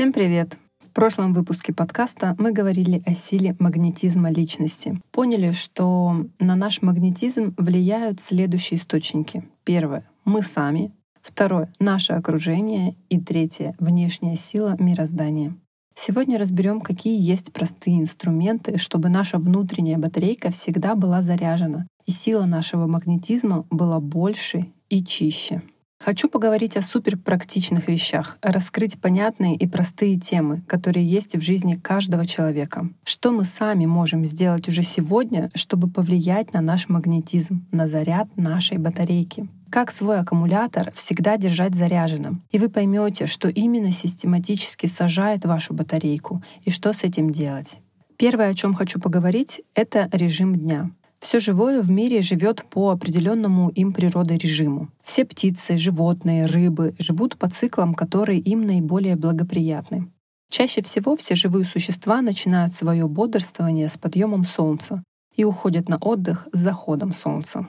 Всем привет! В прошлом выпуске подкаста мы говорили о силе магнетизма личности. Поняли, что на наш магнетизм влияют следующие источники. Первое — мы сами. Второе — наше окружение. И третье — внешняя сила мироздания. Сегодня разберем, какие есть простые инструменты, чтобы наша внутренняя батарейка всегда была заряжена, и сила нашего магнетизма была больше и чище. Хочу поговорить о суперпрактичных вещах, раскрыть понятные и простые темы, которые есть в жизни каждого человека. Что мы сами можем сделать уже сегодня, чтобы повлиять на наш магнетизм, на заряд нашей батарейки. Как свой аккумулятор всегда держать заряженным. И вы поймете, что именно систематически сажает вашу батарейку и что с этим делать. Первое, о чем хочу поговорить, это режим дня. Все живое в мире живет по определенному им природой режиму. Все птицы, животные, рыбы живут по циклам, которые им наиболее благоприятны. Чаще всего все живые существа начинают свое бодрствование с подъемом солнца и уходят на отдых с заходом солнца.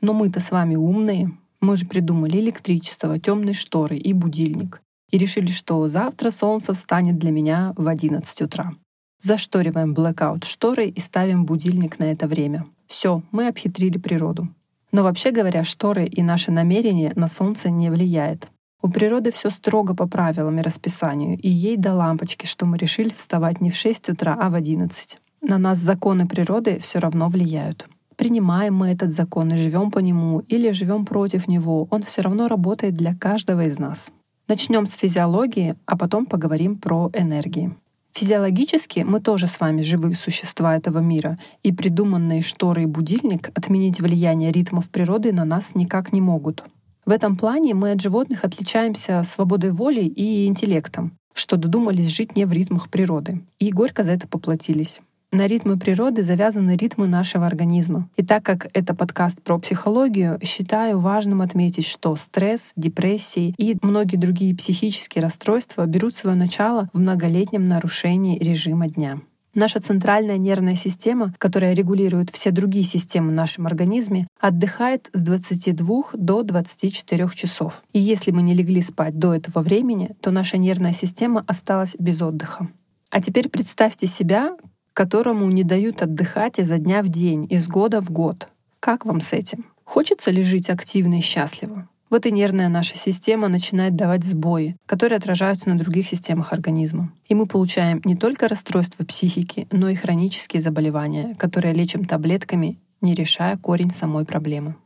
Но мы-то с вами умные. Мы же придумали электричество, темные шторы и будильник. И решили, что завтра солнце встанет для меня в 11 утра. Зашториваем blackout шторы и ставим будильник на это время. Все, мы обхитрили природу. Но вообще говоря, шторы и наше намерение на солнце не влияет. У природы все строго по правилам и расписанию, и ей до лампочки, что мы решили вставать не в 6 утра, а в 11. На нас законы природы все равно влияют. Принимаем мы этот закон и живем по нему, или живем против него, он все равно работает для каждого из нас. Начнем с физиологии, а потом поговорим про энергии. Физиологически мы тоже с вами живые существа этого мира, и придуманные шторы и будильник отменить влияние ритмов природы на нас никак не могут. В этом плане мы от животных отличаемся свободой воли и интеллектом, что додумались жить не в ритмах природы. И горько за это поплатились. На ритмы природы завязаны ритмы нашего организма. И так как это подкаст про психологию, считаю важным отметить, что стресс, депрессии и многие другие психические расстройства берут свое начало в многолетнем нарушении режима дня. Наша центральная нервная система, которая регулирует все другие системы в нашем организме, отдыхает с 22 до 24 часов. И если мы не легли спать до этого времени, то наша нервная система осталась без отдыха. А теперь представьте себя которому не дают отдыхать изо дня в день, из года в год. Как вам с этим? Хочется ли жить активно и счастливо? Вот и нервная наша система начинает давать сбои, которые отражаются на других системах организма. И мы получаем не только расстройства психики, но и хронические заболевания, которые лечим таблетками, не решая корень самой проблемы.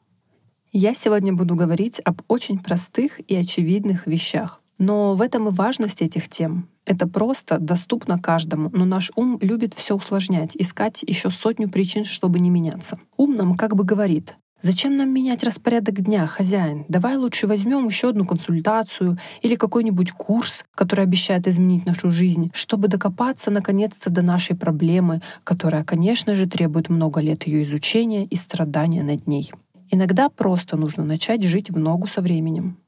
Я сегодня буду говорить об очень простых и очевидных вещах. Но в этом и важность этих тем. Это просто доступно каждому, но наш ум любит все усложнять, искать еще сотню причин, чтобы не меняться. Ум нам как бы говорит, Зачем нам менять распорядок дня, хозяин? Давай лучше возьмем еще одну консультацию или какой-нибудь курс, который обещает изменить нашу жизнь, чтобы докопаться наконец-то до нашей проблемы, которая, конечно же, требует много лет ее изучения и страдания над ней. Иногда просто нужно начать жить в ногу со временем.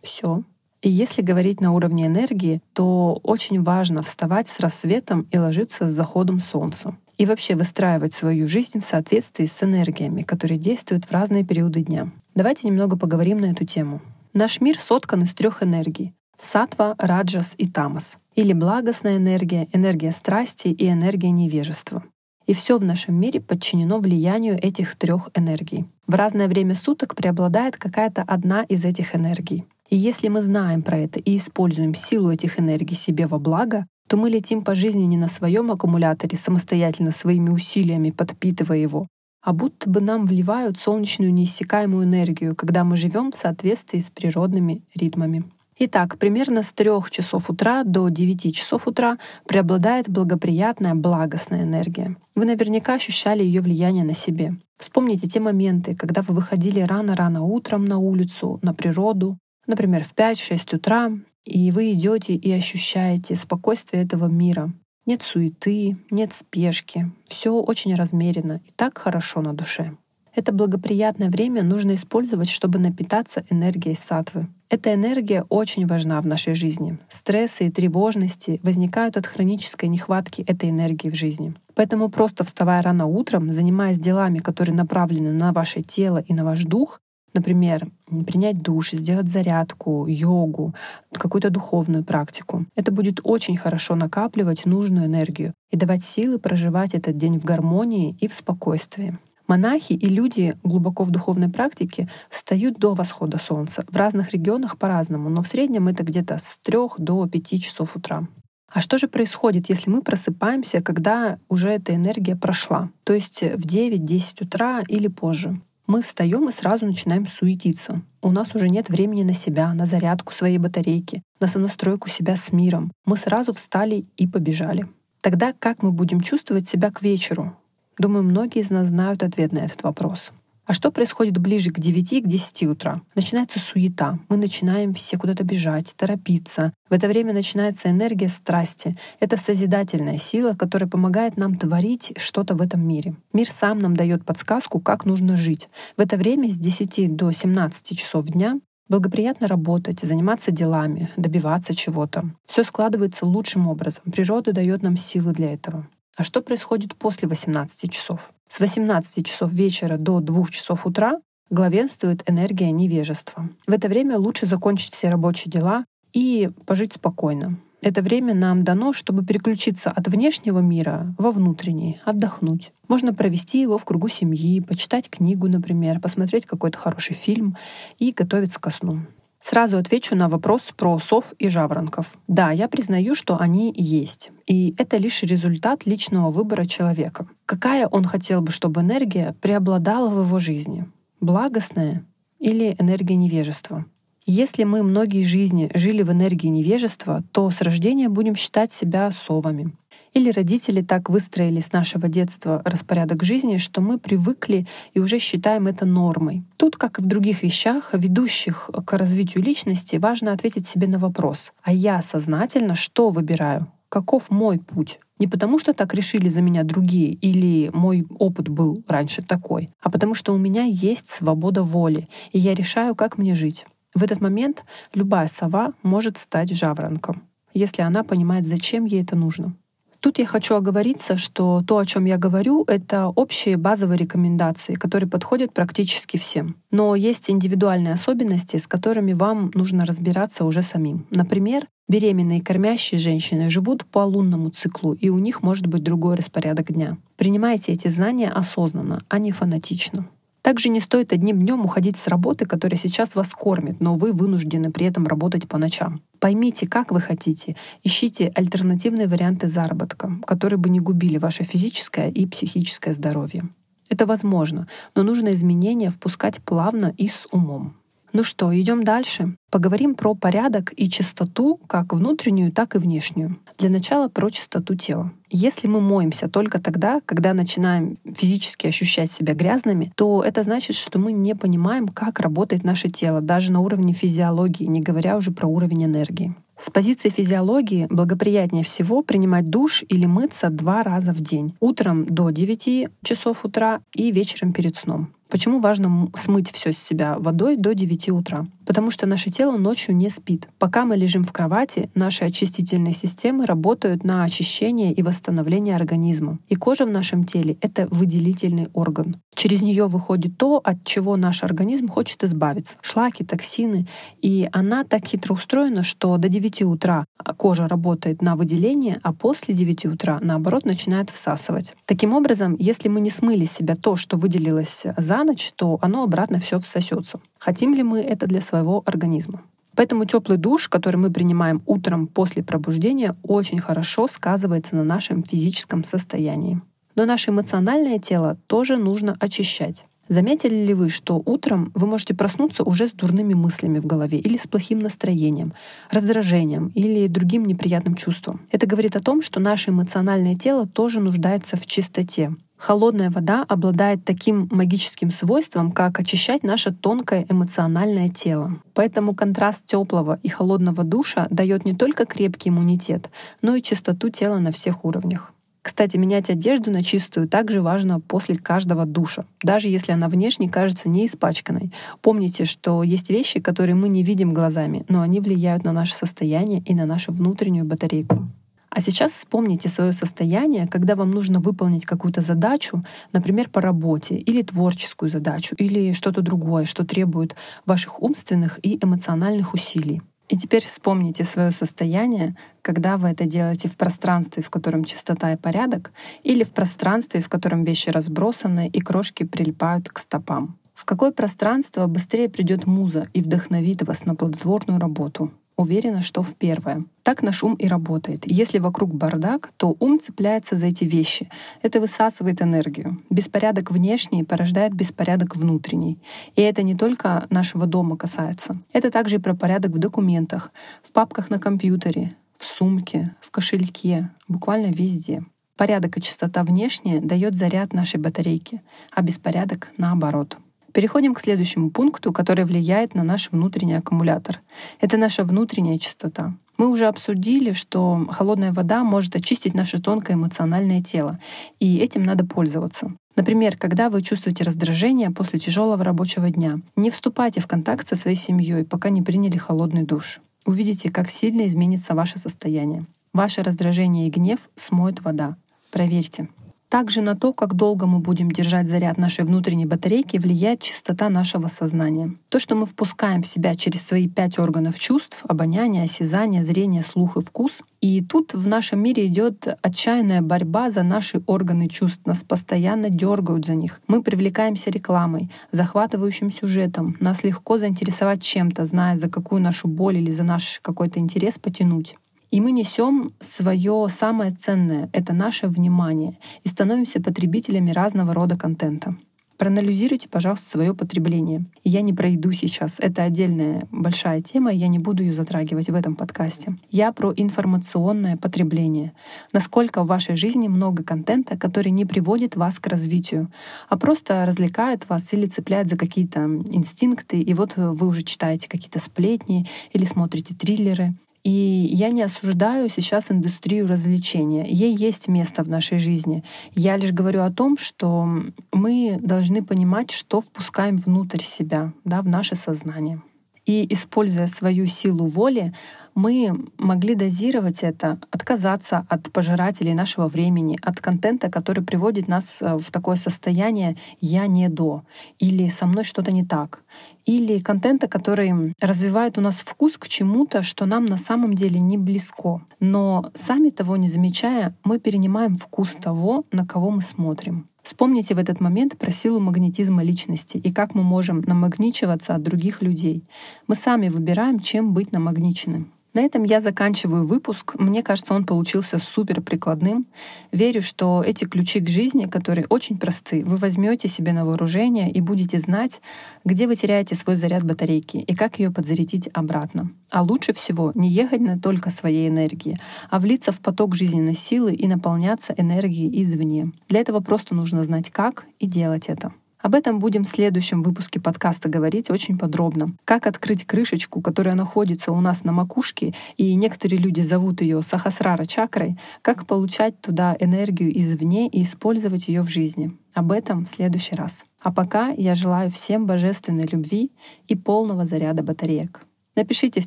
Все. И если говорить на уровне энергии, то очень важно вставать с рассветом и ложиться с заходом солнца. И вообще выстраивать свою жизнь в соответствии с энергиями, которые действуют в разные периоды дня. Давайте немного поговорим на эту тему. Наш мир соткан из трех энергий — сатва, раджас и тамас. Или благостная энергия, энергия страсти и энергия невежества. И все в нашем мире подчинено влиянию этих трех энергий. В разное время суток преобладает какая-то одна из этих энергий. И если мы знаем про это и используем силу этих энергий себе во благо, то мы летим по жизни не на своем аккумуляторе самостоятельно своими усилиями подпитывая его, а будто бы нам вливают солнечную неиссякаемую энергию, когда мы живем в соответствии с природными ритмами. Итак, примерно с 3 часов утра до 9 часов утра преобладает благоприятная, благостная энергия. Вы наверняка ощущали ее влияние на себе. Вспомните те моменты, когда вы выходили рано-рано утром на улицу, на природу, например, в 5-6 утра, и вы идете и ощущаете спокойствие этого мира. Нет суеты, нет спешки, все очень размеренно и так хорошо на душе. Это благоприятное время нужно использовать, чтобы напитаться энергией сатвы. Эта энергия очень важна в нашей жизни. Стрессы и тревожности возникают от хронической нехватки этой энергии в жизни. Поэтому просто вставая рано утром, занимаясь делами, которые направлены на ваше тело и на ваш дух, Например, принять душ, сделать зарядку, йогу, какую-то духовную практику. Это будет очень хорошо накапливать нужную энергию и давать силы проживать этот день в гармонии и в спокойствии. Монахи и люди глубоко в духовной практике встают до восхода солнца. В разных регионах по-разному, но в среднем это где-то с 3 до 5 часов утра. А что же происходит, если мы просыпаемся, когда уже эта энергия прошла? То есть в 9-10 утра или позже. Мы встаем и сразу начинаем суетиться. У нас уже нет времени на себя, на зарядку своей батарейки, на сонастройку себя с миром. Мы сразу встали и побежали. Тогда как мы будем чувствовать себя к вечеру? Думаю, многие из нас знают ответ на этот вопрос. А что происходит ближе к 9 к 10 утра? Начинается суета. Мы начинаем все куда-то бежать, торопиться. В это время начинается энергия страсти. Это созидательная сила, которая помогает нам творить что-то в этом мире. Мир сам нам дает подсказку, как нужно жить. В это время с 10 до 17 часов дня Благоприятно работать, заниматься делами, добиваться чего-то. Все складывается лучшим образом. Природа дает нам силы для этого. А что происходит после 18 часов? С 18 часов вечера до 2 часов утра главенствует энергия невежества. В это время лучше закончить все рабочие дела и пожить спокойно. Это время нам дано, чтобы переключиться от внешнего мира во внутренний, отдохнуть. Можно провести его в кругу семьи, почитать книгу, например, посмотреть какой-то хороший фильм и готовиться ко сну. Сразу отвечу на вопрос про сов и жаворонков. Да, я признаю, что они есть. И это лишь результат личного выбора человека. Какая он хотел бы, чтобы энергия преобладала в его жизни? Благостная или энергия невежества? Если мы многие жизни жили в энергии невежества, то с рождения будем считать себя совами. Или родители так выстроили с нашего детства распорядок жизни, что мы привыкли и уже считаем это нормой. Тут, как и в других вещах, ведущих к развитию личности, важно ответить себе на вопрос, а я сознательно что выбираю? Каков мой путь? Не потому, что так решили за меня другие или мой опыт был раньше такой, а потому что у меня есть свобода воли, и я решаю, как мне жить. В этот момент любая сова может стать жаворонком, если она понимает, зачем ей это нужно. Тут я хочу оговориться, что то, о чем я говорю, это общие базовые рекомендации, которые подходят практически всем. Но есть индивидуальные особенности, с которыми вам нужно разбираться уже самим. Например, беременные и кормящие женщины живут по лунному циклу, и у них может быть другой распорядок дня. Принимайте эти знания осознанно, а не фанатично. Также не стоит одним днем уходить с работы, которая сейчас вас кормит, но вы вынуждены при этом работать по ночам. Поймите, как вы хотите, ищите альтернативные варианты заработка, которые бы не губили ваше физическое и психическое здоровье. Это возможно, но нужно изменения впускать плавно и с умом. Ну что, идем дальше. Поговорим про порядок и чистоту, как внутреннюю, так и внешнюю. Для начала про чистоту тела. Если мы моемся только тогда, когда начинаем физически ощущать себя грязными, то это значит, что мы не понимаем, как работает наше тело, даже на уровне физиологии, не говоря уже про уровень энергии. С позиции физиологии благоприятнее всего принимать душ или мыться два раза в день. Утром до 9 часов утра и вечером перед сном. Почему важно смыть все с себя водой до 9 утра? Потому что наше тело ночью не спит. Пока мы лежим в кровати, наши очистительные системы работают на очищение и восстановление организма. И кожа в нашем теле — это выделительный орган. Через нее выходит то, от чего наш организм хочет избавиться. Шлаки, токсины. И она так хитро устроена, что до 9 утра кожа работает на выделение, а после 9 утра, наоборот, начинает всасывать. Таким образом, если мы не смыли с себя то, что выделилось за ночь, то оно обратно все всосется. Хотим ли мы это для своего организма? Поэтому теплый душ, который мы принимаем утром после пробуждения, очень хорошо сказывается на нашем физическом состоянии. Но наше эмоциональное тело тоже нужно очищать. Заметили ли вы, что утром вы можете проснуться уже с дурными мыслями в голове или с плохим настроением, раздражением или другим неприятным чувством? Это говорит о том, что наше эмоциональное тело тоже нуждается в чистоте. Холодная вода обладает таким магическим свойством, как очищать наше тонкое эмоциональное тело. Поэтому контраст теплого и холодного душа дает не только крепкий иммунитет, но и чистоту тела на всех уровнях. Кстати, менять одежду на чистую также важно после каждого душа, даже если она внешне кажется не испачканной. Помните, что есть вещи, которые мы не видим глазами, но они влияют на наше состояние и на нашу внутреннюю батарейку. А сейчас вспомните свое состояние, когда вам нужно выполнить какую-то задачу, например, по работе, или творческую задачу, или что-то другое, что требует ваших умственных и эмоциональных усилий. И теперь вспомните свое состояние, когда вы это делаете в пространстве, в котором чистота и порядок, или в пространстве, в котором вещи разбросаны и крошки прилипают к стопам. В какое пространство быстрее придет муза и вдохновит вас на плодотворную работу? Уверена, что в первое. Так наш ум и работает. Если вокруг бардак, то ум цепляется за эти вещи. Это высасывает энергию. Беспорядок внешний порождает беспорядок внутренний. И это не только нашего дома касается. Это также и про порядок в документах, в папках на компьютере, в сумке, в кошельке, буквально везде. Порядок и чистота внешняя дает заряд нашей батарейки, а беспорядок наоборот — Переходим к следующему пункту, который влияет на наш внутренний аккумулятор. Это наша внутренняя чистота. Мы уже обсудили, что холодная вода может очистить наше тонкое эмоциональное тело, и этим надо пользоваться. Например, когда вы чувствуете раздражение после тяжелого рабочего дня, не вступайте в контакт со своей семьей, пока не приняли холодный душ. Увидите, как сильно изменится ваше состояние. Ваше раздражение и гнев смоет вода. Проверьте. Также на то, как долго мы будем держать заряд нашей внутренней батарейки, влияет частота нашего сознания. То, что мы впускаем в себя через свои пять органов чувств — обоняние, осязание, зрение, слух и вкус. И тут в нашем мире идет отчаянная борьба за наши органы чувств. Нас постоянно дергают за них. Мы привлекаемся рекламой, захватывающим сюжетом. Нас легко заинтересовать чем-то, зная, за какую нашу боль или за наш какой-то интерес потянуть. И мы несем свое самое ценное — это наше внимание, и становимся потребителями разного рода контента. Проанализируйте, пожалуйста, свое потребление. Я не пройду сейчас. Это отдельная большая тема, я не буду ее затрагивать в этом подкасте. Я про информационное потребление. Насколько в вашей жизни много контента, который не приводит вас к развитию, а просто развлекает вас или цепляет за какие-то инстинкты, и вот вы уже читаете какие-то сплетни или смотрите триллеры. И я не осуждаю сейчас индустрию развлечения. Ей есть место в нашей жизни. Я лишь говорю о том, что мы должны понимать, что впускаем внутрь себя, да, в наше сознание. И используя свою силу воли, мы могли дозировать это, отказаться от пожирателей нашего времени, от контента, который приводит нас э, в такое состояние «я не до» или «со мной что-то не так», или контента, который развивает у нас вкус к чему-то, что нам на самом деле не близко. Но сами того не замечая, мы перенимаем вкус того, на кого мы смотрим. Вспомните в этот момент про силу магнетизма личности и как мы можем намагничиваться от других людей. Мы сами выбираем, чем быть намагниченным. На этом я заканчиваю выпуск. Мне кажется, он получился супер прикладным. Верю, что эти ключи к жизни, которые очень просты, вы возьмете себе на вооружение и будете знать, где вы теряете свой заряд батарейки и как ее подзарядить обратно. А лучше всего не ехать на только своей энергии, а влиться в поток жизненной силы и наполняться энергией извне. Для этого просто нужно знать как и делать это. Об этом будем в следующем выпуске подкаста говорить очень подробно. Как открыть крышечку, которая находится у нас на макушке, и некоторые люди зовут ее сахасрара чакрой, как получать туда энергию извне и использовать ее в жизни. Об этом в следующий раз. А пока я желаю всем божественной любви и полного заряда батареек. Напишите в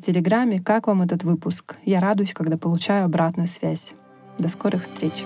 Телеграме, как вам этот выпуск. Я радуюсь, когда получаю обратную связь. До скорых встреч!